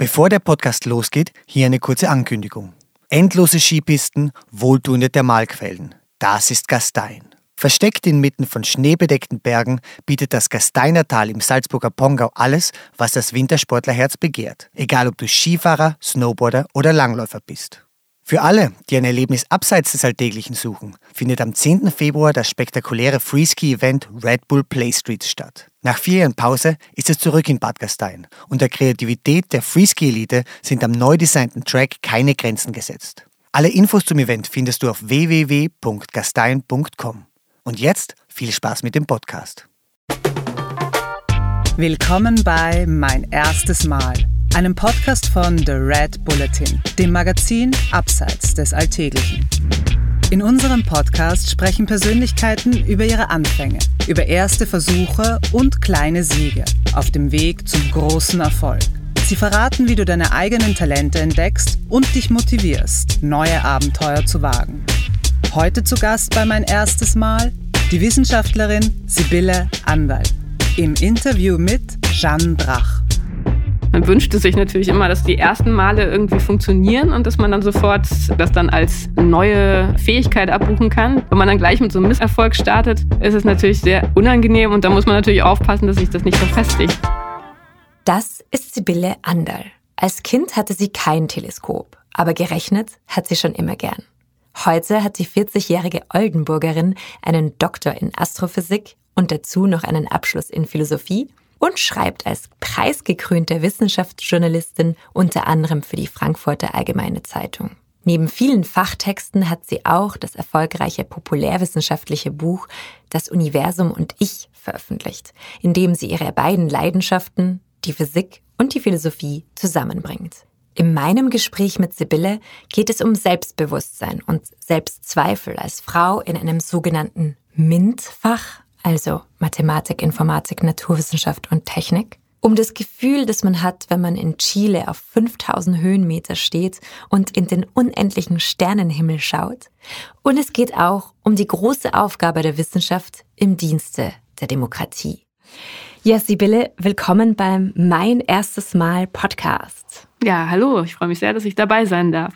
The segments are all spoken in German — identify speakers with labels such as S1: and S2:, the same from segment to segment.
S1: Bevor der Podcast losgeht, hier eine kurze Ankündigung. Endlose Skipisten, wohltuende Thermalquellen. Das ist Gastein. Versteckt inmitten von schneebedeckten Bergen bietet das Gasteinertal im Salzburger Pongau alles, was das Wintersportlerherz begehrt. Egal ob du Skifahrer, Snowboarder oder Langläufer bist. Für alle, die ein Erlebnis abseits des Alltäglichen suchen, findet am 10. Februar das spektakuläre Freeski-Event Red Bull Play Streets statt. Nach vier Jahren Pause ist es zurück in Bad Gastein und der Kreativität der Freeski-Elite sind am neu designten Track keine Grenzen gesetzt. Alle Infos zum Event findest du auf www.gastein.com. Und jetzt viel Spaß mit dem Podcast.
S2: Willkommen bei Mein erstes Mal, einem Podcast von The Red Bulletin, dem Magazin Abseits des Alltäglichen. In unserem Podcast sprechen Persönlichkeiten über ihre Anfänge, über erste Versuche und kleine Siege auf dem Weg zum großen Erfolg. Sie verraten, wie du deine eigenen Talente entdeckst und dich motivierst, neue Abenteuer zu wagen. Heute zu Gast bei mein erstes Mal die Wissenschaftlerin Sibylle Andal im Interview mit Jeanne Brach.
S3: Man wünschte sich natürlich immer, dass die ersten Male irgendwie funktionieren und dass man dann sofort das dann als neue Fähigkeit abbuchen kann. Wenn man dann gleich mit so einem Misserfolg startet, ist es natürlich sehr unangenehm und da muss man natürlich aufpassen, dass sich das nicht verfestigt.
S4: Das ist Sibylle Andal. Als Kind hatte sie kein Teleskop, aber gerechnet hat sie schon immer gern. Heute hat die 40-jährige Oldenburgerin einen Doktor in Astrophysik und dazu noch einen Abschluss in Philosophie und schreibt als preisgekrönte Wissenschaftsjournalistin unter anderem für die Frankfurter Allgemeine Zeitung. Neben vielen Fachtexten hat sie auch das erfolgreiche populärwissenschaftliche Buch Das Universum und ich veröffentlicht, in dem sie ihre beiden Leidenschaften, die Physik und die Philosophie, zusammenbringt. In meinem Gespräch mit Sibylle geht es um Selbstbewusstsein und Selbstzweifel als Frau in einem sogenannten MINT-Fach, also Mathematik, Informatik, Naturwissenschaft und Technik. Um das Gefühl, das man hat, wenn man in Chile auf 5000 Höhenmeter steht und in den unendlichen Sternenhimmel schaut. Und es geht auch um die große Aufgabe der Wissenschaft im Dienste der Demokratie. Ja, Sibylle, willkommen beim Mein erstes Mal Podcast.
S3: Ja, hallo, ich freue mich sehr, dass ich dabei sein darf.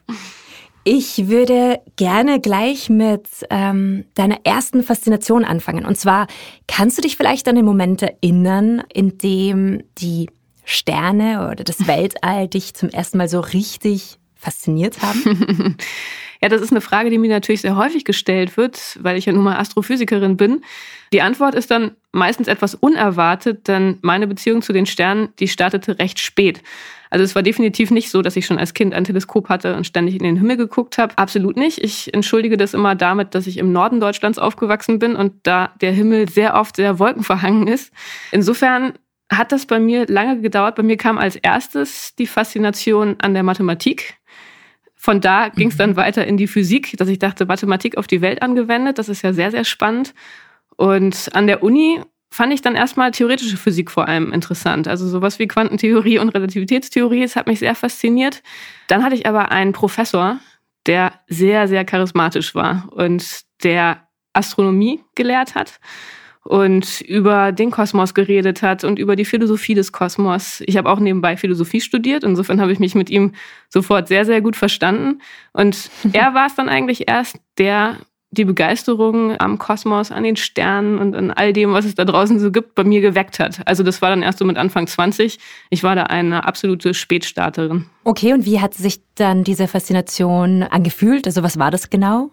S4: Ich würde gerne gleich mit ähm, deiner ersten Faszination anfangen. Und zwar, kannst du dich vielleicht an den Moment erinnern, in dem die Sterne oder das Weltall dich zum ersten Mal so richtig fasziniert haben?
S3: ja, das ist eine Frage, die mir natürlich sehr häufig gestellt wird, weil ich ja nun mal Astrophysikerin bin. Die Antwort ist dann meistens etwas unerwartet, denn meine Beziehung zu den Sternen, die startete recht spät. Also es war definitiv nicht so, dass ich schon als Kind ein Teleskop hatte und ständig in den Himmel geguckt habe. Absolut nicht. Ich entschuldige das immer damit, dass ich im Norden Deutschlands aufgewachsen bin und da der Himmel sehr oft sehr wolkenverhangen ist. Insofern hat das bei mir lange gedauert. Bei mir kam als erstes die Faszination an der Mathematik. Von da ging es dann mhm. weiter in die Physik, dass ich dachte, Mathematik auf die Welt angewendet, das ist ja sehr, sehr spannend. Und an der Uni fand ich dann erstmal theoretische Physik vor allem interessant. Also sowas wie Quantentheorie und Relativitätstheorie, das hat mich sehr fasziniert. Dann hatte ich aber einen Professor, der sehr, sehr charismatisch war und der Astronomie gelehrt hat und über den Kosmos geredet hat und über die Philosophie des Kosmos. Ich habe auch nebenbei Philosophie studiert, insofern habe ich mich mit ihm sofort sehr, sehr gut verstanden. Und er war es dann eigentlich erst, der die Begeisterung am Kosmos, an den Sternen und an all dem, was es da draußen so gibt, bei mir geweckt hat. Also das war dann erst so mit Anfang 20. Ich war da eine absolute Spätstarterin.
S4: Okay, und wie hat sich dann diese Faszination angefühlt? Also was war das genau?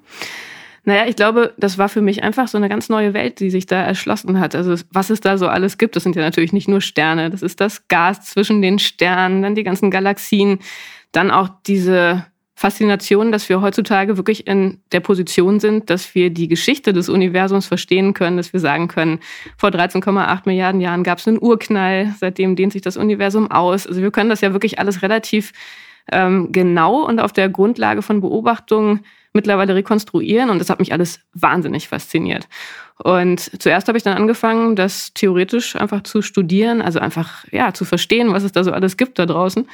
S3: Naja, ich glaube, das war für mich einfach so eine ganz neue Welt, die sich da erschlossen hat. Also was es da so alles gibt, das sind ja natürlich nicht nur Sterne, das ist das Gas zwischen den Sternen, dann die ganzen Galaxien, dann auch diese Faszination, dass wir heutzutage wirklich in der Position sind, dass wir die Geschichte des Universums verstehen können, dass wir sagen können, vor 13,8 Milliarden Jahren gab es einen Urknall, seitdem dehnt sich das Universum aus. Also wir können das ja wirklich alles relativ ähm, genau und auf der Grundlage von Beobachtungen mittlerweile rekonstruieren und das hat mich alles wahnsinnig fasziniert. Und zuerst habe ich dann angefangen, das theoretisch einfach zu studieren, also einfach ja zu verstehen, was es da so alles gibt da draußen.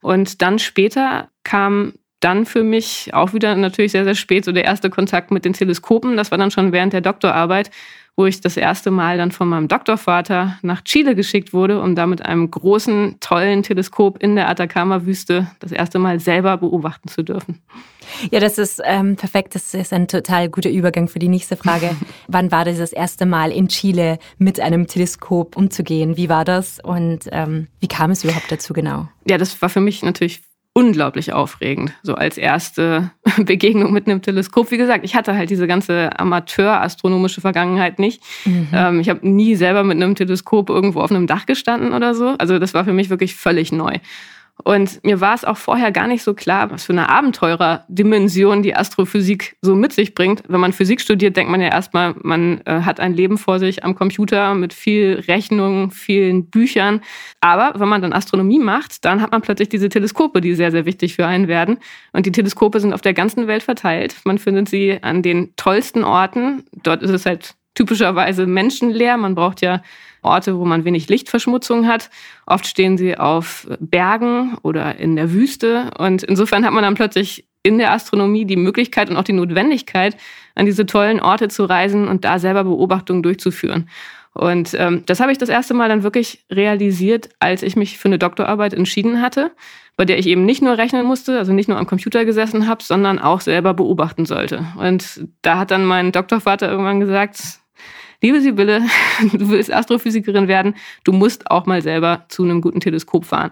S3: Und dann später kam dann für mich auch wieder natürlich sehr, sehr spät so der erste Kontakt mit den Teleskopen. Das war dann schon während der Doktorarbeit. wo ich das erste Mal dann von meinem Doktorvater nach Chile geschickt wurde, um da mit einem großen, tollen Teleskop in der Atacama-Wüste das erste Mal selber beobachten zu dürfen.
S4: Ja, das ist ähm, perfekt. Das ist ein total guter Übergang für die nächste Frage. Wann war das das erste Mal in Chile mit einem Teleskop umzugehen? Wie war das und ähm, wie kam es überhaupt dazu genau?
S3: Ja, das war für mich natürlich unglaublich aufregend. So als erste Begegnung mit einem Teleskop. Wie gesagt, ich hatte halt diese ganze Amateur-astronomische Vergangenheit nicht. Mhm. Ähm, ich habe nie selber mit einem Teleskop irgendwo auf einem Dach gestanden oder so. Also das war für mich wirklich völlig neu. Und mir war es auch vorher gar nicht so klar, was für eine Abenteurerdimension die Astrophysik so mit sich bringt. Wenn man Physik studiert, denkt man ja erstmal, man äh, hat ein Leben vor sich am Computer mit viel Rechnungen, vielen Büchern. Aber wenn man dann Astronomie macht, dann hat man plötzlich diese Teleskope, die sehr, sehr wichtig für einen werden. Und die Teleskope sind auf der ganzen Welt verteilt. Man findet sie an den tollsten Orten. Dort ist es halt typischerweise menschenleer. Man braucht ja Orte, wo man wenig Lichtverschmutzung hat. Oft stehen sie auf Bergen oder in der Wüste. Und insofern hat man dann plötzlich in der Astronomie die Möglichkeit und auch die Notwendigkeit, an diese tollen Orte zu reisen und da selber Beobachtungen durchzuführen. Und ähm, das habe ich das erste Mal dann wirklich realisiert, als ich mich für eine Doktorarbeit entschieden hatte, bei der ich eben nicht nur rechnen musste, also nicht nur am Computer gesessen habe, sondern auch selber beobachten sollte. Und da hat dann mein Doktorvater irgendwann gesagt, liebe Sibylle, du willst Astrophysikerin werden, du musst auch mal selber zu einem guten Teleskop fahren.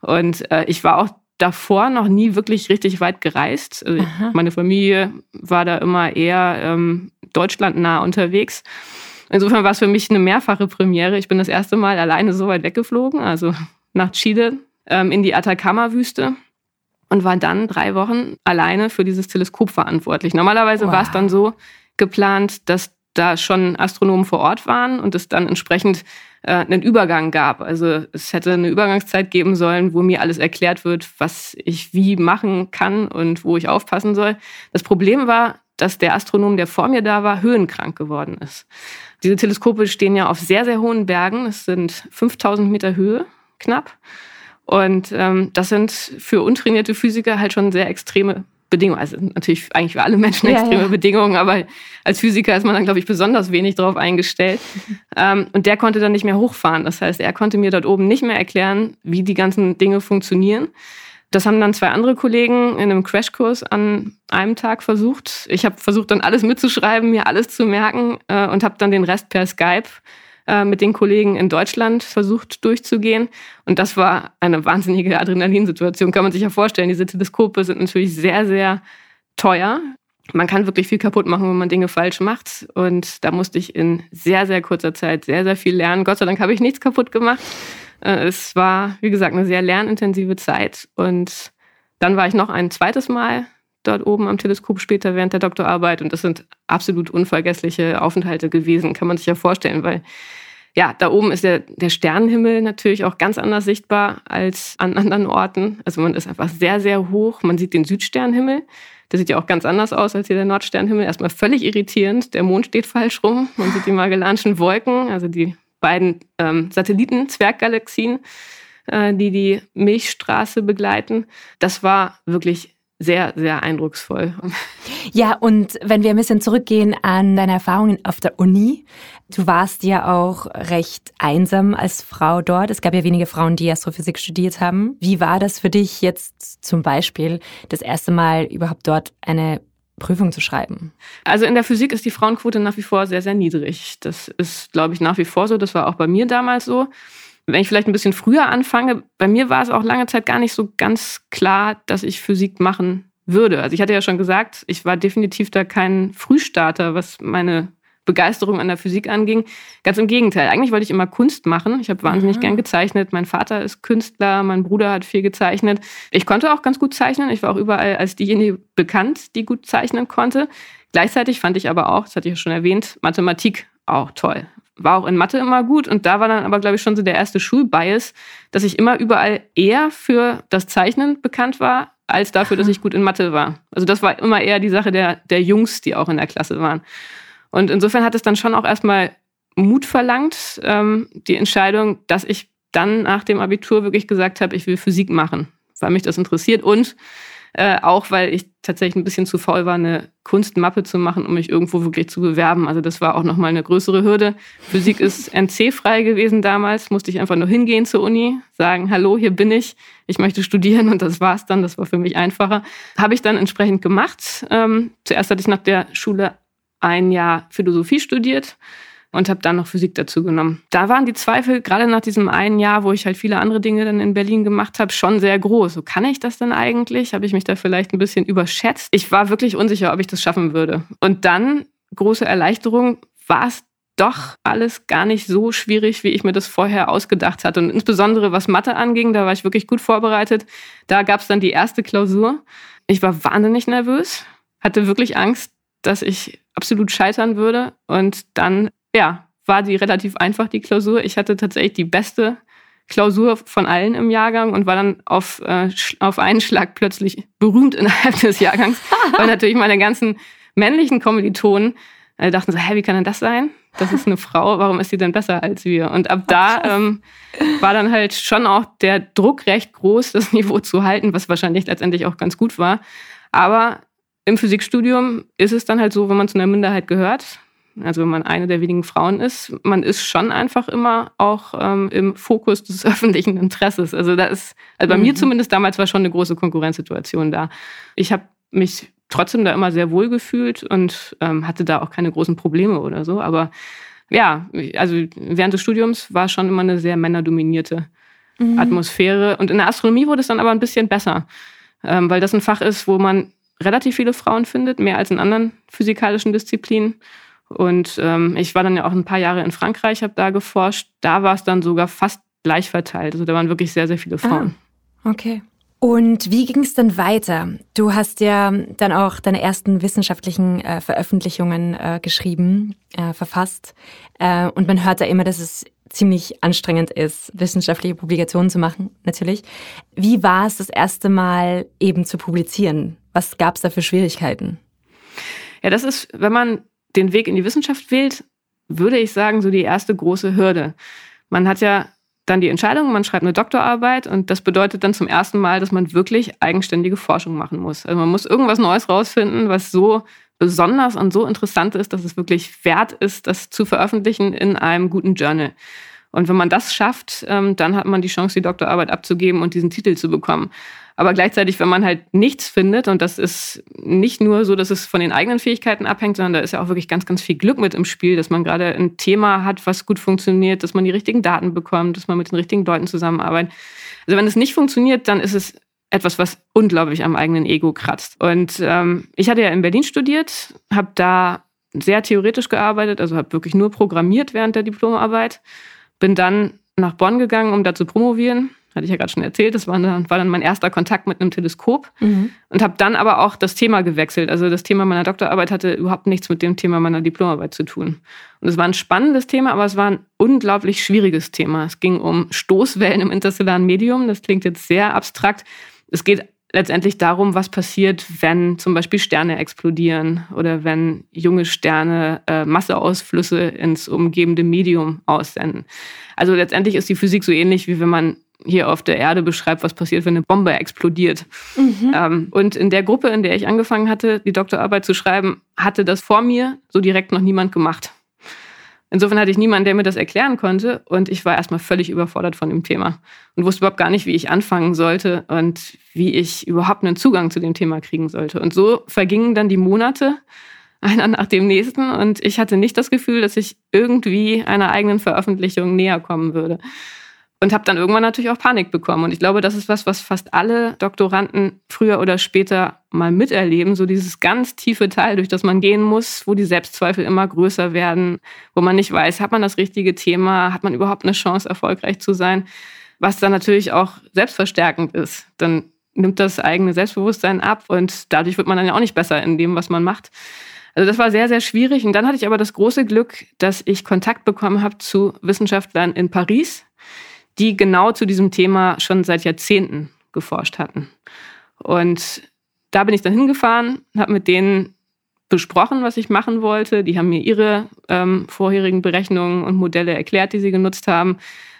S3: Und äh, ich war auch davor noch nie wirklich richtig weit gereist. Also meine Familie war da immer eher ähm, deutschlandnah unterwegs. Insofern war es für mich eine mehrfache Premiere. Ich bin das erste Mal alleine so weit weggeflogen, also nach Chile ähm, in die Atacama-Wüste und war dann drei Wochen alleine für dieses Teleskop verantwortlich. Normalerweise wow. war es dann so geplant, dass da schon Astronomen vor Ort waren und es dann entsprechend äh, einen Übergang gab. Also es hätte eine Übergangszeit geben sollen, wo mir alles erklärt wird, was ich wie machen kann und wo ich aufpassen soll. Das Problem war, dass der Astronom, der vor mir da war, höhenkrank geworden ist. Diese Teleskope stehen ja auf sehr, sehr hohen Bergen. Es sind 5000 Meter Höhe knapp. Und ähm, das sind für untrainierte Physiker halt schon sehr extreme Bedingungen. Also natürlich eigentlich für alle Menschen ja, extreme ja. Bedingungen, aber als Physiker ist man dann, glaube ich, besonders wenig darauf eingestellt. ähm, und der konnte dann nicht mehr hochfahren. Das heißt, er konnte mir dort oben nicht mehr erklären, wie die ganzen Dinge funktionieren. Das haben dann zwei andere Kollegen in einem Crashkurs an einem Tag versucht. Ich habe versucht, dann alles mitzuschreiben, mir alles zu merken äh, und habe dann den Rest per Skype äh, mit den Kollegen in Deutschland versucht durchzugehen. Und das war eine wahnsinnige Adrenalinsituation, kann man sich ja vorstellen. Diese Teleskope sind natürlich sehr, sehr teuer. Man kann wirklich viel kaputt machen, wenn man Dinge falsch macht. Und da musste ich in sehr, sehr kurzer Zeit sehr, sehr viel lernen. Gott sei Dank habe ich nichts kaputt gemacht. Äh, es war, wie gesagt, eine sehr lernintensive Zeit. Und dann war ich noch ein zweites Mal dort oben am Teleskop später während der Doktorarbeit. Und das sind absolut unvergessliche Aufenthalte gewesen, kann man sich ja vorstellen, weil ja, da oben ist der, der Sternenhimmel natürlich auch ganz anders sichtbar als an anderen Orten. Also man ist einfach sehr, sehr hoch. Man sieht den Südsternenhimmel. Der sieht ja auch ganz anders aus als hier der Nordsternenhimmel. Erstmal völlig irritierend. Der Mond steht falsch rum. Man sieht die Magellanischen Wolken, also die beiden ähm, Satelliten-Zwerggalaxien, äh, die die Milchstraße begleiten. Das war wirklich sehr, sehr eindrucksvoll.
S4: Ja, und wenn wir ein bisschen zurückgehen an deine Erfahrungen auf der Uni, du warst ja auch recht einsam als Frau dort. Es gab ja wenige Frauen, die Astrophysik studiert haben. Wie war das für dich jetzt zum Beispiel das erste Mal überhaupt dort eine Prüfung zu schreiben?
S3: Also in der Physik ist die Frauenquote nach wie vor sehr, sehr niedrig. Das ist, glaube ich, nach wie vor so. Das war auch bei mir damals so. Wenn ich vielleicht ein bisschen früher anfange, bei mir war es auch lange Zeit gar nicht so ganz klar, dass ich Physik machen würde. Also ich hatte ja schon gesagt, ich war definitiv da kein Frühstarter, was meine Begeisterung an der Physik anging. Ganz im Gegenteil. Eigentlich wollte ich immer Kunst machen. Ich habe wahnsinnig mhm. gern gezeichnet. Mein Vater ist Künstler, mein Bruder hat viel gezeichnet. Ich konnte auch ganz gut zeichnen. Ich war auch überall als diejenige bekannt, die gut zeichnen konnte. Gleichzeitig fand ich aber auch, das hatte ich ja schon erwähnt, Mathematik auch toll war auch in Mathe immer gut und da war dann aber, glaube ich, schon so der erste Schulbias, dass ich immer überall eher für das Zeichnen bekannt war, als dafür, dass ich gut in Mathe war. Also das war immer eher die Sache der, der Jungs, die auch in der Klasse waren. Und insofern hat es dann schon auch erstmal Mut verlangt, ähm, die Entscheidung, dass ich dann nach dem Abitur wirklich gesagt habe, ich will Physik machen, weil mich das interessiert und Äh, auch weil ich tatsächlich ein bisschen zu faul war, eine Kunstmappe zu machen, um mich irgendwo wirklich zu bewerben. Also das war auch nochmal eine größere Hürde. Physik ist NC-frei gewesen damals, musste ich einfach nur hingehen zur Uni, sagen, hallo, hier bin ich, ich möchte studieren und das war's dann. Das war für mich einfacher. Habe ich dann entsprechend gemacht. Ähm, zuerst hatte ich nach der Schule ein Jahr Philosophie studiert und habe dann noch Physik dazu genommen. Da waren die Zweifel, gerade nach diesem einen Jahr, wo ich halt viele andere Dinge dann in Berlin gemacht habe, schon sehr groß. So kann ich das denn eigentlich? Habe ich mich da vielleicht ein bisschen überschätzt? Ich war wirklich unsicher, ob ich das schaffen würde. Und dann, große Erleichterung, war es doch alles gar nicht so schwierig, wie ich mir das vorher ausgedacht hatte. Und insbesondere was Mathe anging, da war ich wirklich gut vorbereitet. Da gab es dann die erste Klausur. Ich war wahnsinnig nervös, hatte wirklich Angst, dass ich absolut scheitern würde. Und dann, ja, war die relativ einfach, die Klausur. Ich hatte tatsächlich die beste Klausur von allen im Jahrgang und war dann auf, äh, auf einen Schlag plötzlich berühmt innerhalb des Jahrgangs, weil natürlich meine ganzen männlichen Kommilitonen äh, dachten so, hä, wie kann denn das sein? Das ist eine Frau, warum ist sie denn besser als wir? Und ab da ähm, war dann halt schon auch der Druck recht groß, das Niveau zu halten, was wahrscheinlich letztendlich auch ganz gut war. Aber im Physikstudium ist es dann halt so, wenn man zu einer Minderheit gehört, also wenn man eine der wenigen Frauen ist, man ist schon einfach immer auch ähm, im Fokus des öffentlichen Interesses. Also da ist, also bei mhm. mir zumindest damals war schon eine große Konkurrenzsituation da. Ich habe mich trotzdem da immer sehr wohl gefühlt und ähm, hatte da auch keine großen Probleme oder so. Aber ja, also während des Studiums war schon immer eine sehr männerdominierte mhm. Atmosphäre. Und in der Astronomie wurde es dann aber ein bisschen besser, ähm, weil das ein Fach ist, wo man relativ viele Frauen findet, mehr als in anderen physikalischen Disziplinen. Und ähm, ich war dann ja auch ein paar Jahre in Frankreich, habe da geforscht. Da war es dann sogar fast gleich verteilt. Also da waren wirklich sehr, sehr viele Frauen.
S4: Ah, okay. Und wie ging es dann weiter? Du hast ja dann auch deine ersten wissenschaftlichen äh, Veröffentlichungen äh, geschrieben, äh, verfasst. Äh, und man hört da immer, dass es ziemlich anstrengend ist, wissenschaftliche Publikationen zu machen, natürlich. Wie war es das erste Mal eben zu publizieren? Was gab es da für Schwierigkeiten?
S3: Ja, das ist, wenn man den Weg in die Wissenschaft wählt, würde ich sagen, so die erste große Hürde. Man hat ja dann die Entscheidung, man schreibt eine Doktorarbeit und das bedeutet dann zum ersten Mal, dass man wirklich eigenständige Forschung machen muss. Also man muss irgendwas Neues rausfinden, was so besonders und so interessant ist, dass es wirklich wert ist, das zu veröffentlichen in einem guten Journal. Und wenn man das schafft, ähm, dann hat man die Chance, die Doktorarbeit abzugeben und diesen Titel zu bekommen. Aber gleichzeitig, wenn man halt nichts findet, und das ist nicht nur so, dass es von den eigenen Fähigkeiten abhängt, sondern da ist ja auch wirklich ganz, ganz viel Glück mit im Spiel, dass man gerade ein Thema hat, was gut funktioniert, dass man die richtigen Daten bekommt, dass man mit den richtigen Leuten zusammenarbeitet. Also wenn es nicht funktioniert, dann ist es etwas, was unglaublich am eigenen Ego kratzt. Und ähm, ich hatte ja in Berlin studiert, habe da sehr theoretisch gearbeitet, also habe wirklich nur programmiert während der Diplomarbeit, bin dann nach Bonn gegangen, um da zu promovieren hatte ich ja gerade schon erzählt, das war dann, war dann mein erster Kontakt mit einem Teleskop mhm. und habe dann aber auch das Thema gewechselt. Also das Thema meiner Doktorarbeit hatte überhaupt nichts mit dem Thema meiner Diplomarbeit zu tun. Und es war ein spannendes Thema, aber es war ein unglaublich schwieriges Thema. Es ging um Stoßwellen im interstellaren Medium. Das klingt jetzt sehr abstrakt. Es geht letztendlich darum, was passiert, wenn zum Beispiel Sterne explodieren oder wenn junge Sterne äh, Masseausflüsse ins umgebende Medium aussenden. Also letztendlich ist die Physik so ähnlich, wie wenn man hier auf der Erde beschreibt, was passiert, wenn eine Bombe explodiert. Mhm. Ähm, und in der Gruppe, in der ich angefangen hatte, die Doktorarbeit zu schreiben, hatte das vor mir so direkt noch niemand gemacht. Insofern hatte ich niemanden, der mir das erklären konnte und ich war erstmal völlig überfordert von dem Thema und wusste überhaupt gar nicht, wie ich anfangen sollte und wie ich überhaupt einen Zugang zu dem Thema kriegen sollte. Und so vergingen dann die Monate, einer nach dem nächsten und ich hatte nicht das Gefühl, dass ich irgendwie einer eigenen Veröffentlichung näher kommen würde und habe dann irgendwann natürlich auch Panik bekommen. Und ich glaube, das ist was, was fast alle Doktoranden früher oder später mal miterleben. So dieses ganz tiefe Teil, durch das man gehen muss, wo die Selbstzweifel immer größer werden, wo man nicht weiß, hat man das richtige Thema, hat man überhaupt eine Chance, erfolgreich zu sein, was dann natürlich auch selbstverstärkend ist. Dann nimmt das eigene Selbstbewusstsein ab und dadurch wird man dann ja auch nicht besser in dem, was man macht. Also das war sehr, sehr schwierig. Und dann hatte ich aber das große Glück, dass ich Kontakt bekommen habe zu Wissenschaftlern in Paris, die genau zu diesem Thema schon seit Jahrzehnten geforscht hatten. Und da bin ich dann hingefahren, habe mit denen besprochen, was ich machen wollte. Die haben mir ihre ähm, vorherigen Berechnungen und Modelle erklärt, die sie genutzt haben.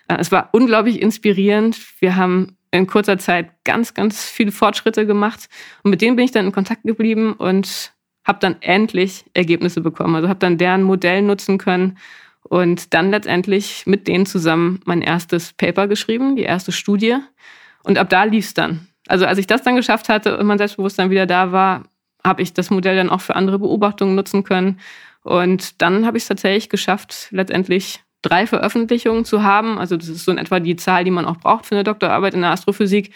S3: Äh, es war unglaublich inspirierend. Wir haben in kurzer Zeit ganz, ganz viele Fortschritte gemacht. Und mit denen bin ich dann in Kontakt geblieben und habe dann endlich Ergebnisse bekommen. Also habe dann deren Modell nutzen können und dann letztendlich mit denen zusammen mein erstes Paper geschrieben, die erste Studie. Und ab da lief es dann. Also als ich das dann geschafft hatte und mein Selbstbewusstsein wieder da war, habe ich das Modell dann auch für andere Beobachtungen nutzen können. Und dann habe ich es tatsächlich geschafft, letztendlich drei Veröffentlichungen zu haben. Also das ist so in etwa die Zahl, die man auch braucht für eine Doktorarbeit in der Astrophysik.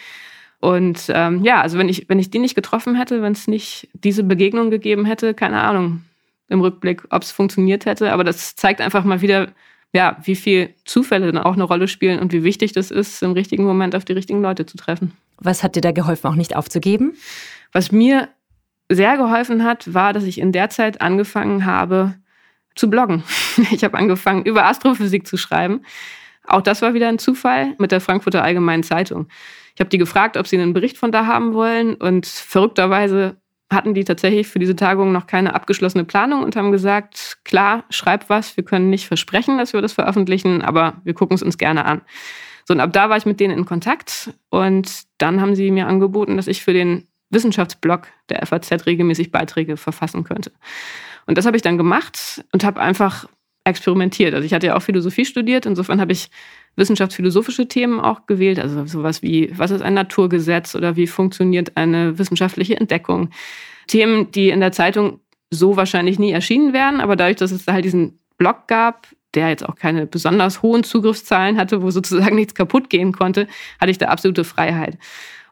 S3: Und ähm, ja, also wenn ich, wenn ich die nicht getroffen hätte, wenn es nicht diese Begegnung gegeben hätte, keine Ahnung im Rückblick, ob es funktioniert hätte. Aber das zeigt einfach mal wieder, ja, wie viel Zufälle dann auch eine Rolle spielen und wie wichtig das ist, im richtigen Moment auf die richtigen Leute zu treffen.
S4: Was hat dir da geholfen, auch nicht aufzugeben?
S3: Was mir sehr geholfen hat, war, dass ich in der Zeit angefangen habe zu bloggen. Ich habe angefangen, über Astrophysik zu schreiben. Auch das war wieder ein Zufall mit der Frankfurter Allgemeinen Zeitung. Ich habe die gefragt, ob sie einen Bericht von da haben wollen und verrückterweise hatten die tatsächlich für diese Tagung noch keine abgeschlossene Planung und haben gesagt, klar, schreib was, wir können nicht versprechen, dass wir das veröffentlichen, aber wir gucken es uns gerne an. So, und ab da war ich mit denen in Kontakt und dann haben sie mir angeboten, dass ich für den Wissenschaftsblog der FAZ regelmäßig Beiträge verfassen könnte. Und das habe ich dann gemacht und habe einfach experimentiert. Also ich hatte ja auch Philosophie studiert, insofern habe ich wissenschaftsphilosophische Themen auch gewählt, also sowas wie, was ist ein Naturgesetz oder wie funktioniert eine wissenschaftliche Entdeckung. Themen, die in der Zeitung so wahrscheinlich nie erschienen wären, aber dadurch, dass es da halt diesen Blog gab, der jetzt auch keine besonders hohen Zugriffszahlen hatte, wo sozusagen nichts kaputt gehen konnte, hatte ich da absolute Freiheit.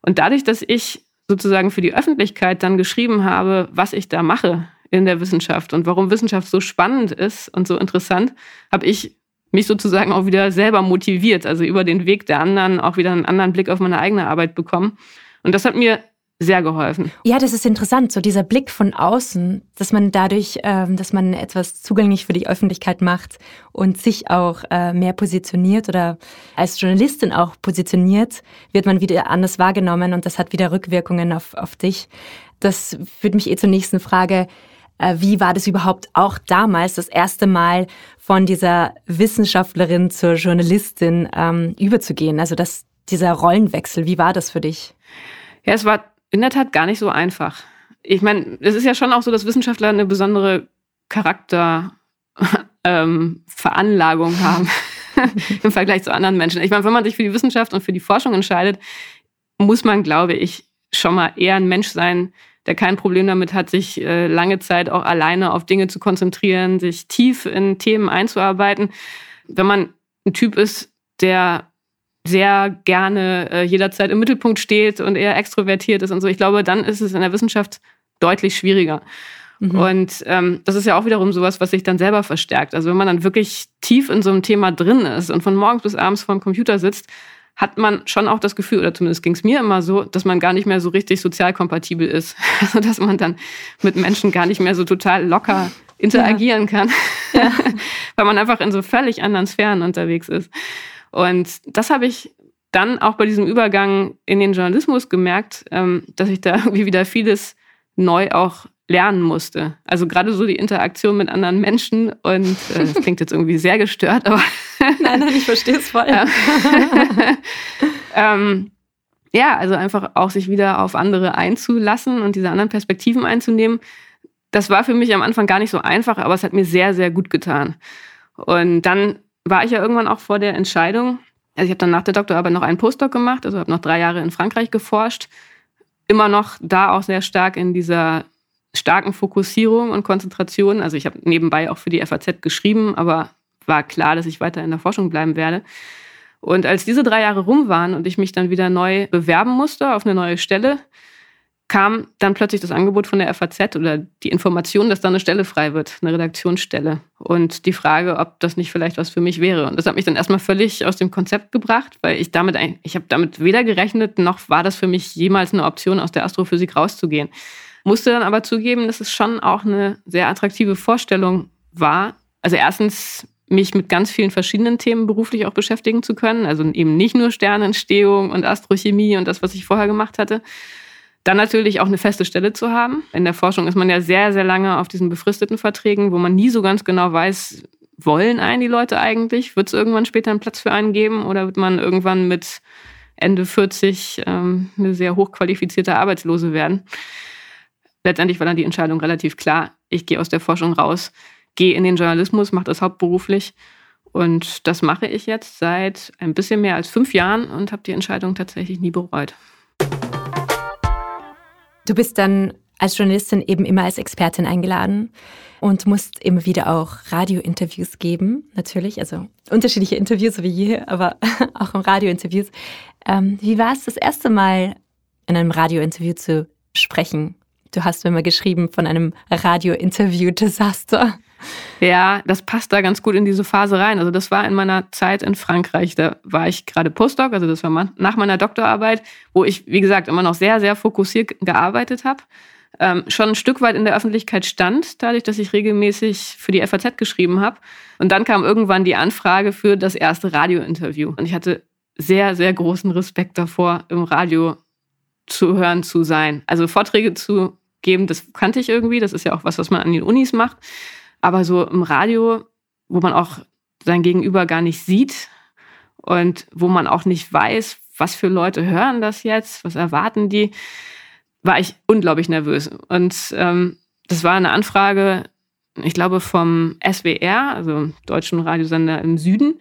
S3: Und dadurch, dass ich sozusagen für die Öffentlichkeit dann geschrieben habe, was ich da mache in der Wissenschaft und warum Wissenschaft so spannend ist und so interessant, habe ich mich sozusagen auch wieder selber motiviert, also über den Weg der anderen auch wieder einen anderen Blick auf meine eigene Arbeit bekommen. Und das hat mir sehr geholfen.
S4: Ja, das ist interessant, so dieser Blick von außen, dass man dadurch, ähm, dass man etwas zugänglich für die Öffentlichkeit macht und sich auch äh, mehr positioniert oder als Journalistin auch positioniert, wird man wieder anders wahrgenommen und das hat wieder Rückwirkungen auf, auf dich. Das führt mich eh zur nächsten Frage. Äh, wie war das überhaupt auch damals das erste Mal von dieser Wissenschaftlerin zur Journalistin ähm, überzugehen? Also das, dieser Rollenwechsel, wie war das für dich?
S3: Ja, es war in der Tat gar nicht so einfach. Ich meine, es ist ja schon auch so, dass Wissenschaftler eine besondere Charakterveranlagung ähm, haben im Vergleich zu anderen Menschen. Ich meine, wenn man sich für die Wissenschaft und für die Forschung entscheidet, muss man, glaube ich, schon mal eher ein Mensch sein, der kein Problem damit hat, sich äh, lange Zeit auch alleine auf Dinge zu konzentrieren, sich tief in Themen einzuarbeiten. Wenn man ein Typ ist, der sehr gerne äh, jederzeit im Mittelpunkt steht und eher extrovertiert ist und so. Ich glaube, dann ist es in der Wissenschaft deutlich schwieriger. Mhm. Und ähm, das ist ja auch wiederum sowas, was sich dann selber verstärkt. Also wenn man dann wirklich tief in so einem Thema drin ist und von morgens bis abends vor dem Computer sitzt, hat man schon auch das Gefühl, oder zumindest ging es mir immer so, dass man gar nicht mehr so richtig sozial kompatibel ist. Also dass man dann mit Menschen gar nicht mehr so total locker interagieren ja. kann, ja. weil man einfach in so völlig anderen Sphären unterwegs ist. Und das habe ich dann auch bei diesem Übergang in den Journalismus gemerkt, ähm, dass ich da irgendwie wieder vieles neu auch lernen musste. Also gerade so die Interaktion mit anderen Menschen und äh, das klingt jetzt irgendwie sehr gestört, aber
S4: nein, nein, ich verstehe es voll.
S3: ähm, ja, also einfach auch sich wieder auf andere einzulassen und diese anderen Perspektiven einzunehmen. Das war für mich am Anfang gar nicht so einfach, aber es hat mir sehr, sehr gut getan. Und dann war ich ja irgendwann auch vor der Entscheidung. Also ich habe dann nach der Doktorarbeit noch einen Postdoc gemacht, also habe noch drei Jahre in Frankreich geforscht. Immer noch da auch sehr stark in dieser starken Fokussierung und Konzentration. Also ich habe nebenbei auch für die FAZ geschrieben, aber war klar, dass ich weiter in der Forschung bleiben werde. Und als diese drei Jahre rum waren und ich mich dann wieder neu bewerben musste auf eine neue Stelle, kam dann plötzlich das Angebot von der FAZ oder die Information, dass da eine Stelle frei wird, eine Redaktionsstelle. Und die Frage, ob das nicht vielleicht was für mich wäre. Und das hat mich dann erstmal völlig aus dem Konzept gebracht, weil ich damit, ich habe damit weder gerechnet, noch war das für mich jemals eine Option, aus der Astrophysik rauszugehen. Musste dann aber zugeben, dass es schon auch eine sehr attraktive Vorstellung war. Also erstens mich mit ganz vielen verschiedenen Themen beruflich auch beschäftigen zu können. Also eben nicht nur Sternentstehung und Astrochemie und das, was ich vorher gemacht hatte, dann natürlich auch eine feste Stelle zu haben. In der Forschung ist man ja sehr, sehr lange auf diesen befristeten Verträgen, wo man nie so ganz genau weiß, wollen einen die Leute eigentlich? Wird es irgendwann später einen Platz für einen geben oder wird man irgendwann mit Ende 40 ähm, eine sehr hochqualifizierte Arbeitslose werden. Letztendlich war dann die Entscheidung relativ klar. Ich gehe aus der Forschung raus, gehe in den Journalismus, mache das hauptberuflich. Und das mache ich jetzt seit ein bisschen mehr als fünf Jahren und habe die Entscheidung tatsächlich nie bereut.
S4: Du bist dann als Journalistin eben immer als Expertin eingeladen und musst immer wieder auch Radiointerviews geben, natürlich, also unterschiedliche Interviews, so wie hier, aber auch im Radiointerviews. Ähm, wie war es das erste Mal in einem Radiointerview zu sprechen? Du hast mir mal geschrieben von einem Radiointerview-Desaster.
S3: Ja, das passt da ganz gut in diese Phase rein. Also das war in meiner Zeit in Frankreich. Da war ich gerade Postdoc, also das war nach meiner Doktorarbeit, wo ich, wie gesagt, immer noch sehr, sehr fokussiert gearbeitet habe ähm, schon ein Stück weit in der Öffentlichkeit stand, dadurch, dass ich regelmäßig für die FAZ geschrieben habe. Und dann kam irgendwann die Anfrage für das erste Radiointerview. Und ich hatte sehr, sehr großen Respekt davor, im Radio zu hören zu sein. Also Vorträge zu geben, das kannte ich irgendwie. Das ist ja auch was, was man an den Unis macht. Aber so im Radio, wo man auch sein Gegenüber gar nicht sieht und wo man auch nicht weiß, was für Leute hören das jetzt, was erwarten die, war ich unglaublich nervös. Und ähm, das war eine Anfrage, ich glaube, vom SWR, also deutschen Radiosender im Süden.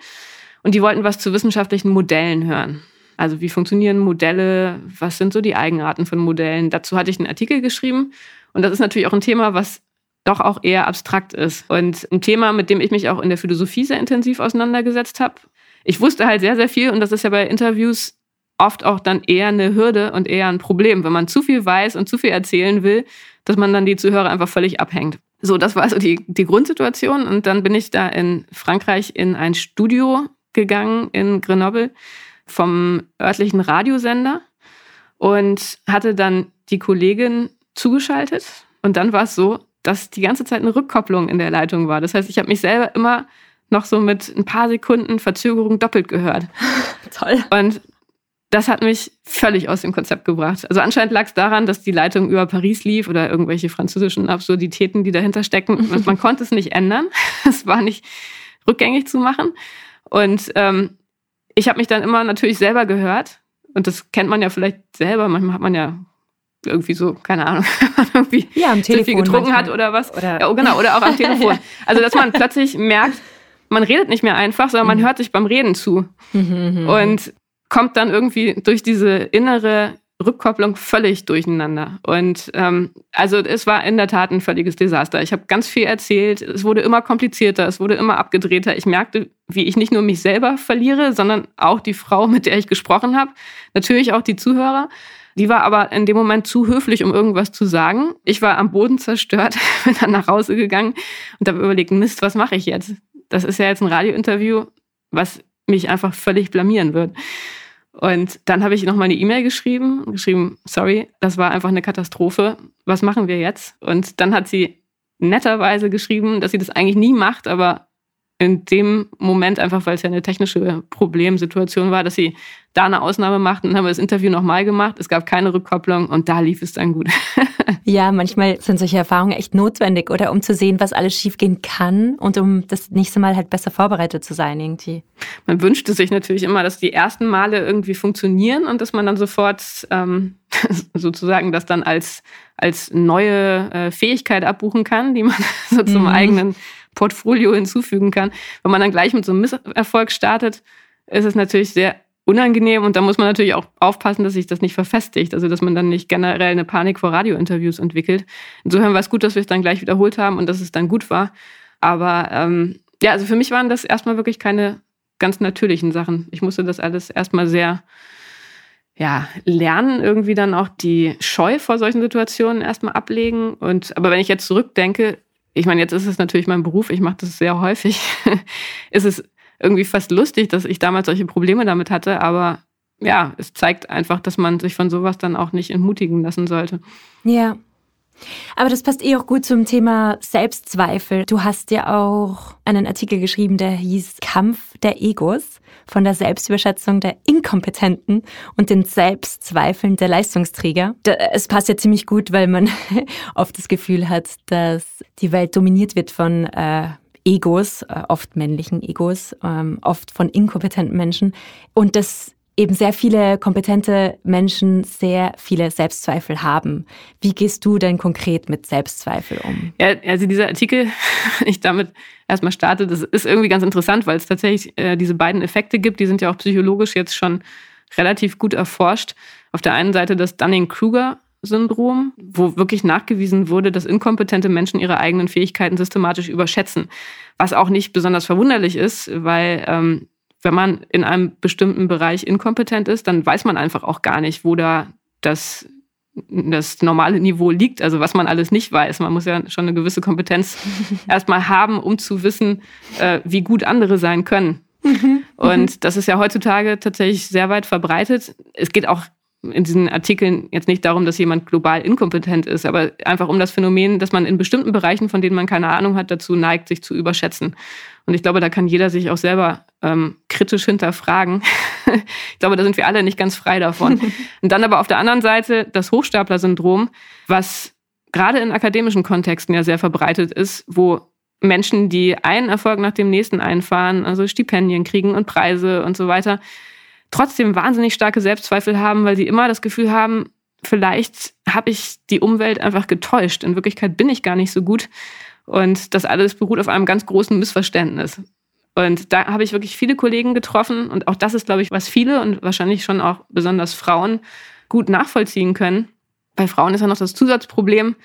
S3: Und die wollten was zu wissenschaftlichen Modellen hören. Also wie funktionieren Modelle, was sind so die Eigenarten von Modellen. Dazu hatte ich einen Artikel geschrieben. Und das ist natürlich auch ein Thema, was doch auch eher abstrakt ist. Und ein Thema, mit dem ich mich auch in der Philosophie sehr intensiv auseinandergesetzt habe. Ich wusste halt sehr, sehr viel und das ist ja bei Interviews oft auch dann eher eine Hürde und eher ein Problem, wenn man zu viel weiß und zu viel erzählen will, dass man dann die Zuhörer einfach völlig abhängt. So, das war also die, die Grundsituation. Und dann bin ich da in Frankreich in ein Studio gegangen in Grenoble vom örtlichen Radiosender und hatte dann die Kollegin zugeschaltet. Und dann war es so, dass die ganze Zeit eine Rückkopplung in der Leitung war. Das heißt, ich habe mich selber immer noch so mit ein paar Sekunden Verzögerung doppelt gehört.
S4: Toll.
S3: Und das hat mich völlig aus dem Konzept gebracht. Also anscheinend lag es daran, dass die Leitung über Paris lief oder irgendwelche französischen Absurditäten, die dahinter stecken. Man konnte es nicht ändern. Es war nicht rückgängig zu machen. Und ähm, ich habe mich dann immer natürlich selber gehört. Und das kennt man ja vielleicht selber. Manchmal hat man ja irgendwie so, keine Ahnung, irgendwie
S4: ja, am Telefon
S3: viel getrunken
S4: manchmal.
S3: hat oder was.
S4: Oder
S3: ja, oh, genau, oder auch am Telefon. Also, dass man plötzlich merkt, man redet nicht mehr einfach, sondern man hört sich beim Reden zu. Und kommt dann irgendwie durch diese innere Rückkopplung völlig durcheinander. Und ähm, also es war in der Tat ein völliges Desaster. Ich habe ganz viel erzählt. Es wurde immer komplizierter, es wurde immer abgedrehter. Ich merkte, wie ich nicht nur mich selber verliere, sondern auch die Frau, mit der ich gesprochen habe. Natürlich auch die Zuhörer. Die war aber in dem Moment zu höflich, um irgendwas zu sagen. Ich war am Boden zerstört, bin dann nach Hause gegangen und habe überlegt, Mist, was mache ich jetzt? Das ist ja jetzt ein Radiointerview, was mich einfach völlig blamieren wird. Und dann habe ich nochmal eine E-Mail geschrieben, geschrieben, sorry, das war einfach eine Katastrophe. Was machen wir jetzt? Und dann hat sie netterweise geschrieben, dass sie das eigentlich nie macht, aber in dem Moment, einfach weil es ja eine technische Problemsituation war, dass sie da eine Ausnahme macht. Dann haben wir das Interview nochmal gemacht. Es gab keine Rückkopplung und da lief es dann gut.
S4: ja, manchmal sind solche Erfahrungen echt notwendig, oder um zu sehen, was alles schiefgehen kann und um das nächste Mal halt besser vorbereitet zu sein irgendwie.
S3: Man wünschte sich natürlich immer, dass die ersten Male irgendwie funktionieren und dass man dann sofort ähm, sozusagen das dann als, als neue äh, Fähigkeit abbuchen kann, die man so zum mhm. eigenen Portfolio hinzufügen kann. Wenn man dann gleich mit so einem Misserfolg startet, ist es natürlich sehr unangenehm und da muss man natürlich auch aufpassen, dass sich das nicht verfestigt, also dass man dann nicht generell eine Panik vor Radiointerviews entwickelt. Insofern war es gut, dass wir es dann gleich wiederholt haben und dass es dann gut war. Aber ähm, ja, also für mich waren das erstmal wirklich keine ganz natürlichen Sachen. Ich musste das alles erstmal sehr ja, lernen, irgendwie dann auch die Scheu vor solchen Situationen erstmal ablegen. Und aber wenn ich jetzt zurückdenke, ich meine, jetzt ist es natürlich mein Beruf, ich mache das sehr häufig, ist es irgendwie fast lustig, dass ich damals solche Probleme damit hatte, aber ja, es zeigt einfach, dass man sich von sowas dann auch nicht entmutigen lassen sollte.
S4: Ja. Aber das passt eh auch gut zum Thema Selbstzweifel. Du hast ja auch einen Artikel geschrieben, der hieß Kampf der Egos von der Selbstüberschätzung der Inkompetenten und den Selbstzweifeln der Leistungsträger. Es passt ja ziemlich gut, weil man oft das Gefühl hat, dass die Welt dominiert wird von äh, Egos, äh, oft männlichen Egos, ähm, oft von inkompetenten Menschen. Und das eben sehr viele kompetente Menschen sehr viele Selbstzweifel haben. Wie gehst du denn konkret mit Selbstzweifel um?
S3: Ja, also dieser Artikel, ich damit erstmal starte, das ist irgendwie ganz interessant, weil es tatsächlich äh, diese beiden Effekte gibt, die sind ja auch psychologisch jetzt schon relativ gut erforscht. Auf der einen Seite das Dunning-Kruger-Syndrom, wo wirklich nachgewiesen wurde, dass inkompetente Menschen ihre eigenen Fähigkeiten systematisch überschätzen. Was auch nicht besonders verwunderlich ist, weil ähm, wenn man in einem bestimmten Bereich inkompetent ist, dann weiß man einfach auch gar nicht, wo da das, das normale Niveau liegt, also was man alles nicht weiß. Man muss ja schon eine gewisse Kompetenz erstmal haben, um zu wissen, äh, wie gut andere sein können. Mhm. Und das ist ja heutzutage tatsächlich sehr weit verbreitet. Es geht auch in diesen Artikeln jetzt nicht darum, dass jemand global inkompetent ist, aber einfach um das Phänomen, dass man in bestimmten Bereichen, von denen man keine Ahnung hat, dazu neigt, sich zu überschätzen. Und ich glaube, da kann jeder sich auch selber ähm, kritisch hinterfragen. ich glaube, da sind wir alle nicht ganz frei davon. Und dann aber auf der anderen Seite das Hochstapler-Syndrom, was gerade in akademischen Kontexten ja sehr verbreitet ist, wo Menschen, die einen Erfolg nach dem nächsten einfahren, also Stipendien kriegen und Preise und so weiter, trotzdem wahnsinnig starke Selbstzweifel haben, weil sie immer das Gefühl haben, vielleicht habe ich die Umwelt einfach getäuscht. In Wirklichkeit bin ich gar nicht so gut. Und das alles beruht auf einem ganz großen Missverständnis. Und da habe ich wirklich viele Kollegen getroffen. Und auch das ist, glaube ich, was viele und wahrscheinlich schon auch besonders Frauen gut nachvollziehen können. Bei Frauen ist ja noch das Zusatzproblem,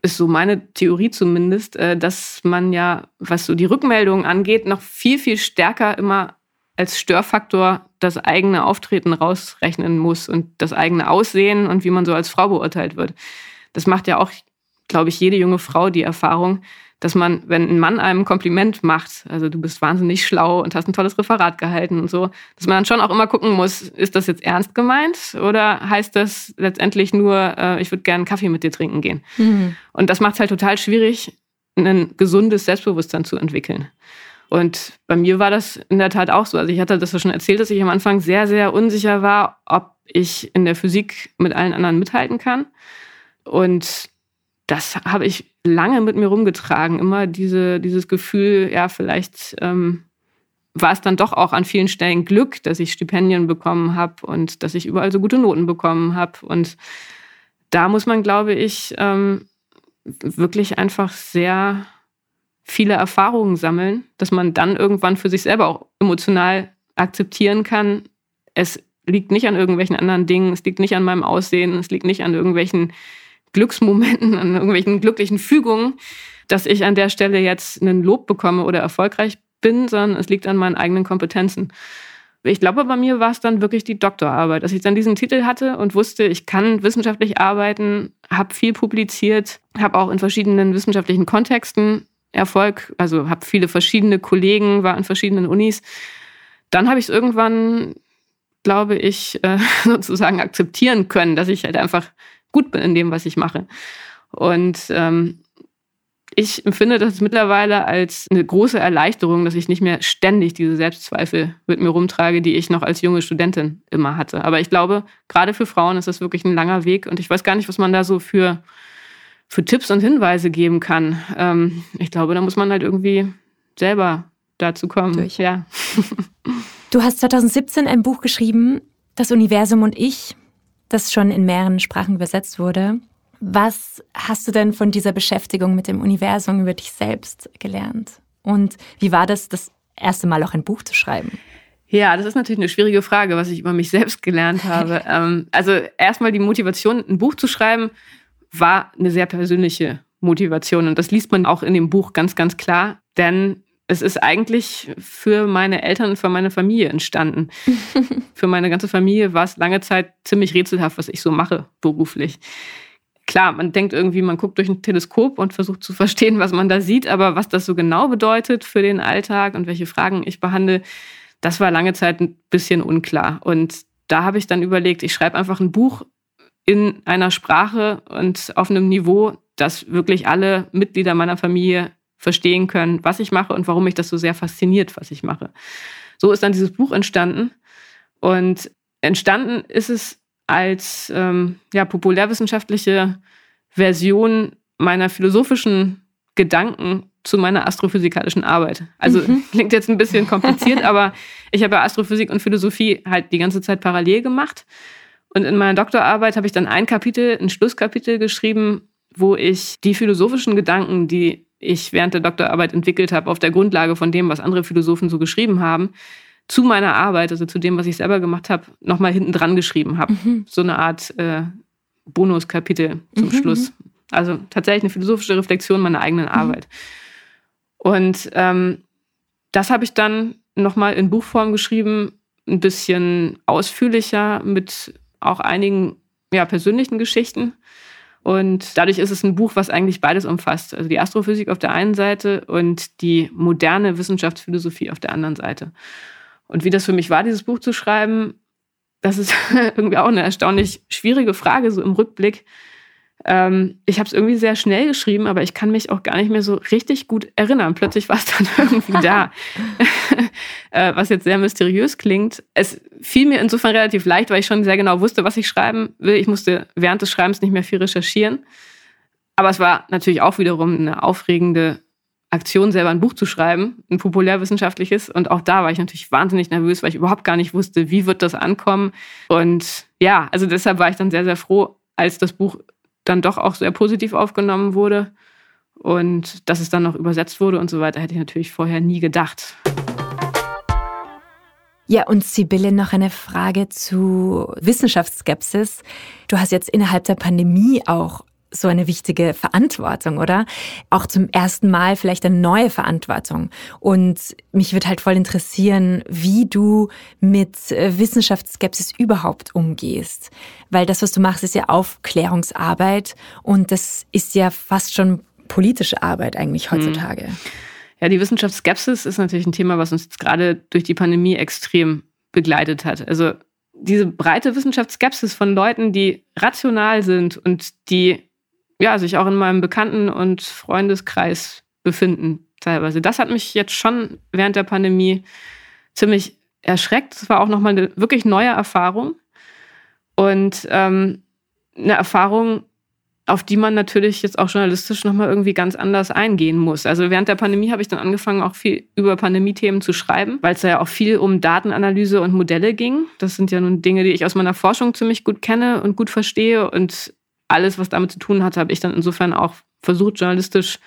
S3: ist so meine Theorie zumindest, äh, dass man ja, was so die Rückmeldungen angeht, noch viel, viel stärker immer als Störfaktor das eigene Auftreten rausrechnen muss und das eigene Aussehen und wie man so als Frau beurteilt wird. Das macht ja auch, glaube ich, jede junge Frau die Erfahrung, dass man, wenn ein Mann einem Kompliment macht, also du bist wahnsinnig schlau und hast ein tolles Referat gehalten und so, dass man dann schon auch immer gucken muss, ist das jetzt ernst gemeint oder heißt das letztendlich nur, äh, ich würde gerne einen Kaffee mit dir trinken gehen? Mhm. Und das macht es halt total schwierig, ein gesundes Selbstbewusstsein zu entwickeln. Und bei mir war das in der Tat auch so. Also ich hatte das ja schon erzählt, dass ich am Anfang sehr, sehr unsicher war, ob ich in der Physik mit allen anderen mithalten kann. Und das habe ich lange mit mir rumgetragen. Immer diese, dieses Gefühl, ja, vielleicht ähm, war es dann doch auch an vielen Stellen Glück, dass ich Stipendien bekommen habe und dass ich überall so gute Noten bekommen habe. Und da muss man, glaube ich, ähm, wirklich einfach sehr viele Erfahrungen sammeln, dass man dann irgendwann für sich selber auch emotional akzeptieren kann, es liegt nicht an irgendwelchen anderen Dingen, es liegt nicht an meinem Aussehen, es liegt nicht an irgendwelchen Glücksmomenten, an irgendwelchen glücklichen Fügungen, dass ich an der Stelle jetzt einen Lob bekomme oder erfolgreich bin, sondern es liegt an meinen eigenen Kompetenzen. Ich glaube, bei mir war es dann wirklich die Doktorarbeit, dass ich dann diesen Titel hatte und wusste, ich kann wissenschaftlich arbeiten, habe viel publiziert, habe auch in verschiedenen wissenschaftlichen Kontexten Erfolg, also habe viele verschiedene Kollegen, war an verschiedenen Unis. Dann habe ich es irgendwann, glaube ich, äh, sozusagen akzeptieren können, dass ich halt einfach gut bin in dem, was ich mache. Und ähm, ich empfinde das mittlerweile als eine große Erleichterung, dass ich nicht mehr ständig diese Selbstzweifel mit mir rumtrage, die ich noch als junge Studentin immer hatte. Aber ich glaube, gerade für Frauen ist das wirklich ein langer Weg und ich weiß gar nicht, was man da so für für Tipps und Hinweise geben kann. Ähm, ich glaube, da muss man halt irgendwie selber dazu kommen. Durch. Ja.
S4: Du hast 2017 ein Buch geschrieben, Das Universum und ich, das schon in mehreren Sprachen übersetzt wurde. Was hast du denn von dieser Beschäftigung mit dem Universum über dich selbst gelernt? Und wie war das, das erste Mal auch ein Buch zu schreiben?
S3: Ja, das ist natürlich eine schwierige Frage, was ich über mich selbst gelernt habe. Ähm, also erstmal die Motivation, ein Buch zu schreiben, war eine sehr persönliche Motivation. Und das liest man auch in dem Buch ganz, ganz klar. Denn es ist eigentlich für meine Eltern und für meine Familie entstanden. für meine ganze Familie war es lange Zeit ziemlich rätselhaft, was ich so mache beruflich. Klar, man denkt irgendwie, man guckt durch ein Teleskop und versucht zu verstehen, was man da sieht, aber was das so genau bedeutet für den Alltag und welche Fragen ich behandle, das war lange Zeit ein bisschen unklar. Und da habe ich dann überlegt, ich schreibe einfach ein Buch in einer Sprache und auf einem Niveau, dass wirklich alle Mitglieder meiner Familie verstehen können, was ich mache und warum mich das so sehr fasziniert, was ich mache. So ist dann dieses Buch entstanden. Und entstanden ist es als ähm, ja, populärwissenschaftliche Version meiner philosophischen Gedanken zu meiner astrophysikalischen Arbeit. Also mhm. klingt jetzt ein bisschen kompliziert, aber ich habe ja Astrophysik und Philosophie halt die ganze Zeit parallel gemacht. Und in meiner Doktorarbeit habe ich dann ein Kapitel, ein Schlusskapitel geschrieben, wo ich die philosophischen Gedanken, die ich während der Doktorarbeit entwickelt habe, auf der Grundlage von dem, was andere Philosophen so geschrieben haben, zu meiner Arbeit, also zu dem, was ich selber gemacht habe, nochmal hinten dran geschrieben habe. Mhm. So eine Art äh, Bonuskapitel zum mhm. Schluss. Also tatsächlich eine philosophische Reflexion meiner eigenen mhm. Arbeit. Und ähm, das habe ich dann nochmal in Buchform geschrieben, ein bisschen ausführlicher mit auch einigen ja, persönlichen Geschichten. Und dadurch ist es ein Buch, was eigentlich beides umfasst. Also die Astrophysik auf der einen Seite und die moderne Wissenschaftsphilosophie auf der anderen Seite. Und wie das für mich war, dieses Buch zu schreiben, das ist irgendwie auch eine erstaunlich schwierige Frage, so im Rückblick. Ähm, ich habe es irgendwie sehr schnell geschrieben, aber ich kann mich auch gar nicht mehr so richtig gut erinnern. Plötzlich war es dann irgendwie da, äh, was jetzt sehr mysteriös klingt. Es fiel mir insofern relativ leicht, weil ich schon sehr genau wusste, was ich schreiben will. Ich musste während des Schreibens nicht mehr viel recherchieren. Aber es war natürlich auch wiederum eine aufregende Aktion, selber ein Buch zu schreiben, ein populärwissenschaftliches. Und auch da war ich natürlich wahnsinnig nervös, weil ich überhaupt gar nicht wusste, wie wird das ankommen. Und ja, also deshalb war ich dann sehr, sehr froh, als das Buch dann doch auch sehr positiv aufgenommen wurde. Und dass es dann noch übersetzt wurde und so weiter, hätte ich natürlich vorher nie gedacht.
S4: Ja, und Sibylle, noch eine Frage zu Wissenschaftsskepsis. Du hast jetzt innerhalb der Pandemie auch so eine wichtige Verantwortung, oder? Auch zum ersten Mal vielleicht eine neue Verantwortung. Und mich würde halt voll interessieren, wie du mit äh, Wissenschaftsskepsis überhaupt umgehst. Weil das, was du machst, ist ja Aufklärungsarbeit und das ist ja fast schon politische Arbeit eigentlich hm. heutzutage.
S3: Ja, die Wissenschaftsskepsis ist natürlich ein Thema, was uns jetzt gerade durch die Pandemie extrem begleitet hat. Also diese breite Wissenschaftsskepsis von Leuten, die rational sind und die ja, sich auch in meinem Bekannten- und Freundeskreis befinden, teilweise. Das hat mich jetzt schon während der Pandemie ziemlich erschreckt. Es war auch nochmal eine wirklich neue Erfahrung. Und ähm, eine Erfahrung, auf die man natürlich jetzt auch journalistisch nochmal irgendwie ganz anders eingehen muss. Also während der Pandemie habe ich dann angefangen, auch viel über Pandemie-Themen zu schreiben, weil es da ja auch viel um Datenanalyse und Modelle ging. Das sind ja nun Dinge, die ich aus meiner Forschung ziemlich gut kenne und gut verstehe. Und alles, was damit zu tun hat, habe ich dann insofern auch versucht, journalistisch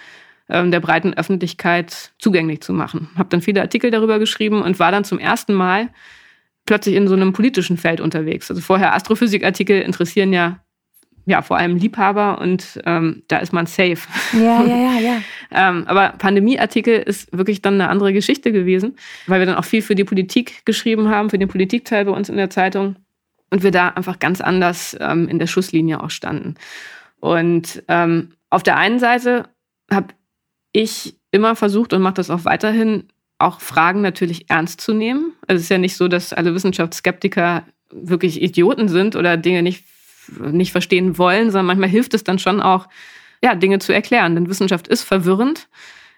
S3: ähm, der breiten Öffentlichkeit zugänglich zu machen. Habe dann viele Artikel darüber geschrieben und war dann zum ersten Mal plötzlich in so einem politischen Feld unterwegs. Also vorher Astrophysikartikel interessieren ja ja, vor allem Liebhaber und ähm, da ist man safe.
S4: Ja, ja, ja, ja.
S3: ähm, aber Pandemieartikel ist wirklich dann eine andere Geschichte gewesen, weil wir dann auch viel für die Politik geschrieben haben, für den Politikteil bei uns in der Zeitung und wir da einfach ganz anders ähm, in der Schusslinie auch standen. Und ähm, auf der einen Seite habe ich immer versucht und mache das auch weiterhin, auch Fragen natürlich ernst zu nehmen. Also es ist ja nicht so, dass alle Wissenschaftsskeptiker wirklich Idioten sind oder Dinge nicht, nicht verstehen wollen, sondern manchmal hilft es dann schon auch, ja, Dinge zu erklären. Denn Wissenschaft ist verwirrend,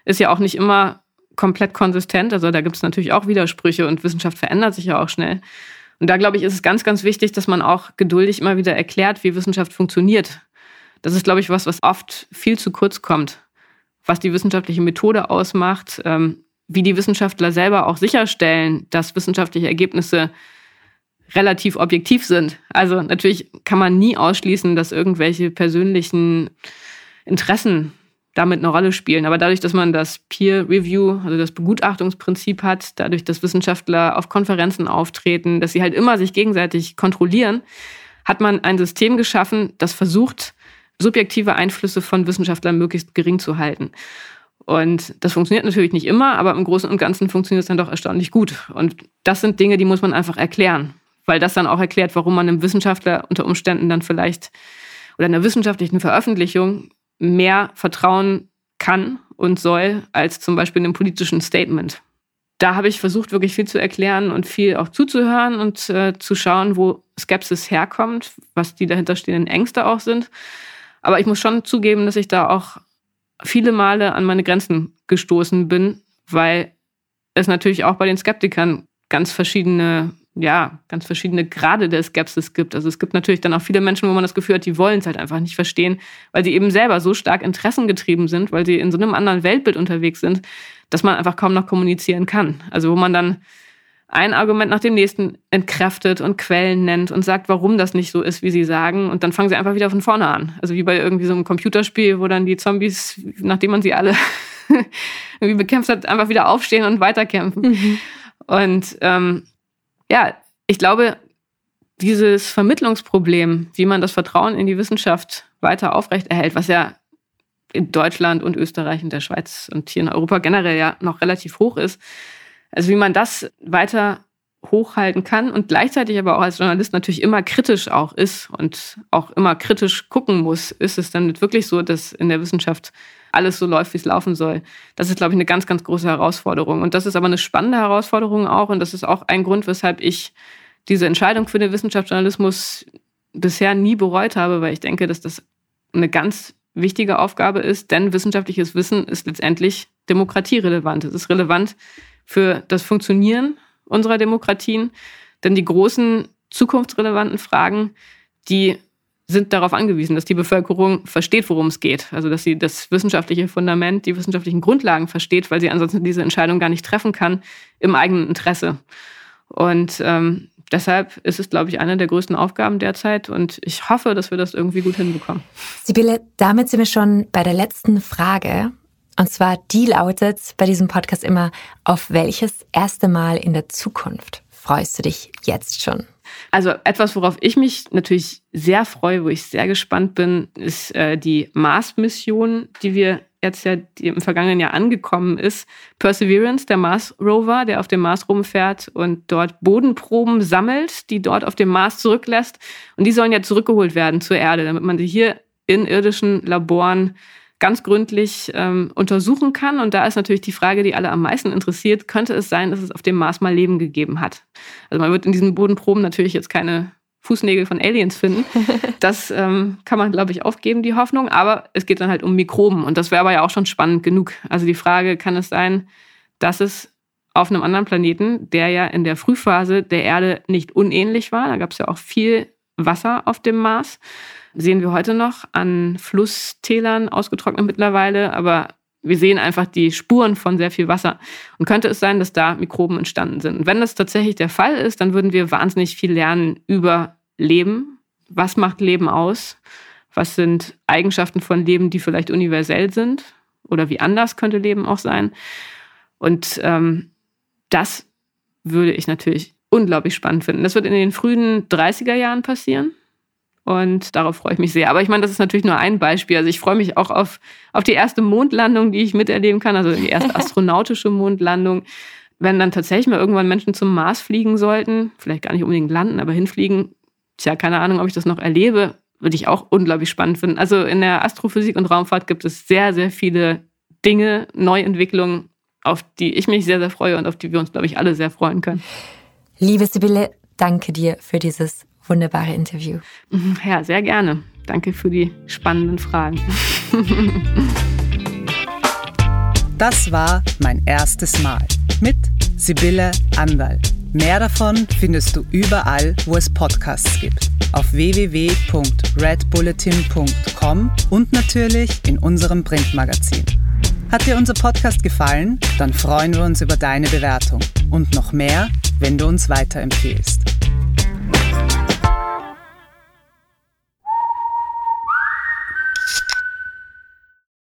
S3: ist ja auch nicht immer komplett konsistent. Also da gibt es natürlich auch Widersprüche und Wissenschaft verändert sich ja auch schnell. Und da, glaube ich, ist es ganz, ganz wichtig, dass man auch geduldig immer wieder erklärt, wie Wissenschaft funktioniert. Das ist, glaube ich, was, was oft viel zu kurz kommt, was die wissenschaftliche Methode ausmacht, ähm, wie die Wissenschaftler selber auch sicherstellen, dass wissenschaftliche Ergebnisse relativ objektiv sind. Also natürlich kann man nie ausschließen, dass irgendwelche persönlichen Interessen damit eine Rolle spielen. Aber dadurch, dass man das Peer Review, also das Begutachtungsprinzip hat, dadurch, dass Wissenschaftler auf Konferenzen auftreten, dass sie halt immer sich gegenseitig kontrollieren, hat man ein System geschaffen, das versucht, subjektive Einflüsse von Wissenschaftlern möglichst gering zu halten. Und das funktioniert natürlich nicht immer, aber im Großen und Ganzen funktioniert es dann doch erstaunlich gut. Und das sind Dinge, die muss man einfach erklären, weil das dann auch erklärt, warum man einem Wissenschaftler unter Umständen dann vielleicht oder einer wissenschaftlichen Veröffentlichung mehr vertrauen kann und soll als zum Beispiel einem politischen Statement. Da habe ich versucht, wirklich viel zu erklären und viel auch zuzuhören und äh, zu schauen, wo Skepsis herkommt, was die dahinterstehenden Ängste auch sind. Aber ich muss schon zugeben, dass ich da auch viele Male an meine Grenzen gestoßen bin, weil es natürlich auch bei den Skeptikern ganz verschiedene ja, ganz verschiedene Grade der Skepsis gibt. Also es gibt natürlich dann auch viele Menschen, wo man das Gefühl hat, die wollen es halt einfach nicht verstehen, weil sie eben selber so stark interessengetrieben sind, weil sie in so einem anderen Weltbild unterwegs sind, dass man einfach kaum noch kommunizieren kann. Also wo man dann ein Argument nach dem nächsten entkräftet und Quellen nennt und sagt, warum das nicht so ist, wie sie sagen. Und dann fangen sie einfach wieder von vorne an. Also wie bei irgendwie so einem Computerspiel, wo dann die Zombies, nachdem man sie alle irgendwie bekämpft hat, einfach wieder aufstehen und weiterkämpfen. Mhm. Und ähm, ja, ich glaube, dieses Vermittlungsproblem, wie man das Vertrauen in die Wissenschaft weiter aufrechterhält, was ja in Deutschland und Österreich und der Schweiz und hier in Europa generell ja noch relativ hoch ist, also wie man das weiter hochhalten kann und gleichzeitig aber auch als Journalist natürlich immer kritisch auch ist und auch immer kritisch gucken muss, ist es dann wirklich so, dass in der Wissenschaft alles so läuft, wie es laufen soll. Das ist, glaube ich, eine ganz, ganz große Herausforderung. Und das ist aber eine spannende Herausforderung auch. Und das ist auch ein Grund, weshalb ich diese Entscheidung für den Wissenschaftsjournalismus bisher nie bereut habe, weil ich denke, dass das eine ganz wichtige Aufgabe ist, denn wissenschaftliches Wissen ist letztendlich demokratierelevant. Es ist relevant für das Funktionieren unserer Demokratien, denn die großen zukunftsrelevanten Fragen, die sind darauf angewiesen, dass die Bevölkerung versteht, worum es geht. Also dass sie das wissenschaftliche Fundament, die wissenschaftlichen Grundlagen versteht, weil sie ansonsten diese Entscheidung gar nicht treffen kann im eigenen Interesse. Und ähm, deshalb ist es, glaube ich, eine der größten Aufgaben derzeit und ich hoffe, dass wir das irgendwie gut hinbekommen.
S4: Sibylle, damit sind wir schon bei der letzten Frage. Und zwar, die lautet bei diesem Podcast immer, auf welches erste Mal in der Zukunft freust du dich jetzt schon?
S3: Also etwas, worauf ich mich natürlich sehr freue, wo ich sehr gespannt bin, ist äh, die Mars-Mission, die wir jetzt ja im vergangenen Jahr angekommen ist. Perseverance, der Mars-Rover, der auf dem Mars rumfährt und dort Bodenproben sammelt, die dort auf dem Mars zurücklässt. Und die sollen ja zurückgeholt werden zur Erde, damit man sie hier in irdischen Laboren ganz gründlich ähm, untersuchen kann. Und da ist natürlich die Frage, die alle am meisten interessiert, könnte es sein, dass es auf dem Mars mal Leben gegeben hat? Also man wird in diesen Bodenproben natürlich jetzt keine Fußnägel von Aliens finden. Das ähm, kann man, glaube ich, aufgeben, die Hoffnung. Aber es geht dann halt um Mikroben. Und das wäre aber ja auch schon spannend genug. Also die Frage, kann es sein, dass es auf einem anderen Planeten, der ja in der Frühphase der Erde nicht unähnlich war, da gab es ja auch viel Wasser auf dem Mars, sehen wir heute noch an Flusstälern ausgetrocknet mittlerweile, aber wir sehen einfach die Spuren von sehr viel Wasser. Und könnte es sein, dass da Mikroben entstanden sind? Und wenn das tatsächlich der Fall ist, dann würden wir wahnsinnig viel lernen über Leben. Was macht Leben aus? Was sind Eigenschaften von Leben, die vielleicht universell sind? Oder wie anders könnte Leben auch sein? Und ähm, das würde ich natürlich unglaublich spannend finden. Das wird in den frühen 30er Jahren passieren. Und darauf freue ich mich sehr. Aber ich meine, das ist natürlich nur ein Beispiel. Also ich freue mich auch auf, auf die erste Mondlandung, die ich miterleben kann, also die erste astronautische Mondlandung. Wenn dann tatsächlich mal irgendwann Menschen zum Mars fliegen sollten, vielleicht gar nicht unbedingt landen, aber hinfliegen, tja, keine Ahnung, ob ich das noch erlebe, würde ich auch unglaublich spannend finden. Also in der Astrophysik und Raumfahrt gibt es sehr, sehr viele Dinge, Neuentwicklungen, auf die ich mich sehr, sehr freue und auf die wir uns, glaube ich, alle sehr freuen können.
S4: Liebe Sibylle, danke dir für dieses wunderbare Interview.
S3: Mhm, ja, sehr gerne. Danke für die spannenden Fragen.
S2: Das war mein erstes Mal mit Sibylle Andal. Mehr davon findest du überall, wo es Podcasts gibt. Auf www.redbulletin.com und natürlich in unserem Printmagazin. Hat dir unser Podcast gefallen? Dann freuen wir uns über deine Bewertung und noch mehr, wenn du uns weiterempfehlst.